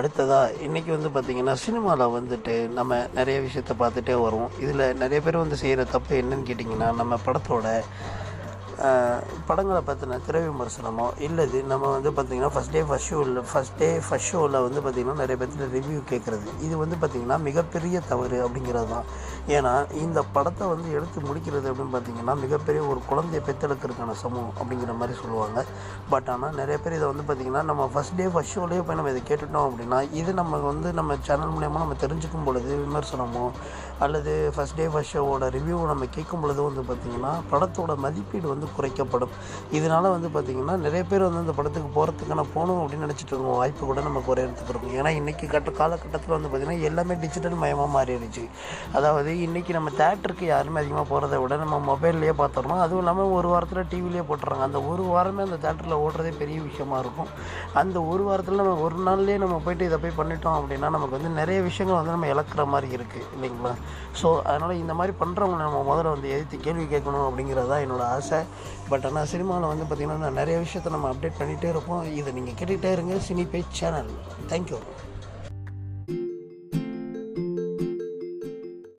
அடுத்ததாக இன்றைக்கி வந்து பார்த்திங்கன்னா சினிமாவில் வந்துட்டு நம்ம நிறைய விஷயத்த பார்த்துட்டே வருவோம். இதில் நிறைய பேர் வந்து செய்கிற தப்பு என்னன்னு கேட்டிங்கன்னா நம்ம படத்தோட படங்களை பற்றின திரை விமர்சனமோ இல்லது நம்ம வந்து பார்த்திங்கன்னா ஃபஸ்ட் டே ஃபஸ்ட் ஷோவில் ஃபஸ்ட் டே ஃபஸ்ட் ஷோவில் வந்து பார்த்திங்கன்னா நிறைய பேர்த்துல ரிவ்யூ கேட்குறது இது வந்து பார்த்திங்கன்னா மிகப்பெரிய தவறு அப்படிங்கிறது தான் ஏன்னா இந்த படத்தை வந்து எடுத்து முடிக்கிறது அப்படின்னு பார்த்திங்கன்னா மிகப்பெரிய ஒரு குழந்தைய பெற்றெடுக்கிறதுக்கான சமூகம் அப்படிங்கிற மாதிரி சொல்லுவாங்க. பட் ஆனால் நிறைய பேர் இதை வந்து பார்த்திங்கன்னா நம்ம ஃபஸ்ட் டே ஃபஸ்ட் ஷோலேயே போய் நம்ம இதை கேட்டுட்டோம் அப்படின்னா இது நம்ம வந்து நம்ம சேனல் மூலயமா நம்ம தெரிஞ்சுக்கும் பொழுது விமர்சனமோ அல்லது ஃபஸ்ட் டே ஃபஸ்ட் ஷோவோட ரிவ்யூ நம்ம கேட்கும் பொழுது வந்து பார்த்திங்கன்னா படத்தோட மதிப்பீடு வந்து குறைக்கப்படும். இதனால் வந்து பார்த்திங்கன்னா நிறைய பேர் வந்து அந்த படத்துக்கு போகிறதுக்கான போகணும் அப்படின்னு நினச்சிட்டு இருக்கோம். வாய்ப்பு கூட நம்ம குறையிறதுக்கு இருக்கும். ஏன்னா இன்றைக்கி கட்ட காலகட்டத்தில் வந்து பார்த்திங்கன்னா எல்லாமே டிஜிட்டல் மயமாக மாறிடுச்சு. அதாவது இன்றைக்கி நம்ம தேட்டருக்கு யாருமே அதிகமாக போகிறத விட நம்ம மொபைல்லையே பார்த்துறோம் அதுவும் இல்லாமல் ஒரு வாரத்தில் டிவிலேயே போட்டுறாங்க. அந்த ஒரு வாரமே அந்த தேட்டரில் ஓடுறதே பெரிய விஷயமா இருக்கும். அந்த ஒரு வாரத்தில் நம்ம ஒரு நாள்லேயே நம்ம போயிட்டு இதை போய் பண்ணிட்டோம் அப்படின்னா நமக்கு வந்து நிறைய விஷயங்கள் வந்து நம்ம இழக்கிற மாதிரி இருக்குது இல்லைங்களா? ஸோ அதனால் இந்த மாதிரி பண்ணுறவங்க நம்ம முதல்ல வந்து எதிர்த்து கேள்வி கேட்கணும் அப்படிங்கிறது தான் என்னோட ஆசை. பட் ஆனால் சினிமாவில் வந்து பார்த்திங்கன்னா நிறைய விஷயத்த நம்ம அப்டேட் பண்ணிகிட்டே இருப்போம். இதை நீங்கள் கேட்டுகிட்டே இருங்க. Cine page channel thank you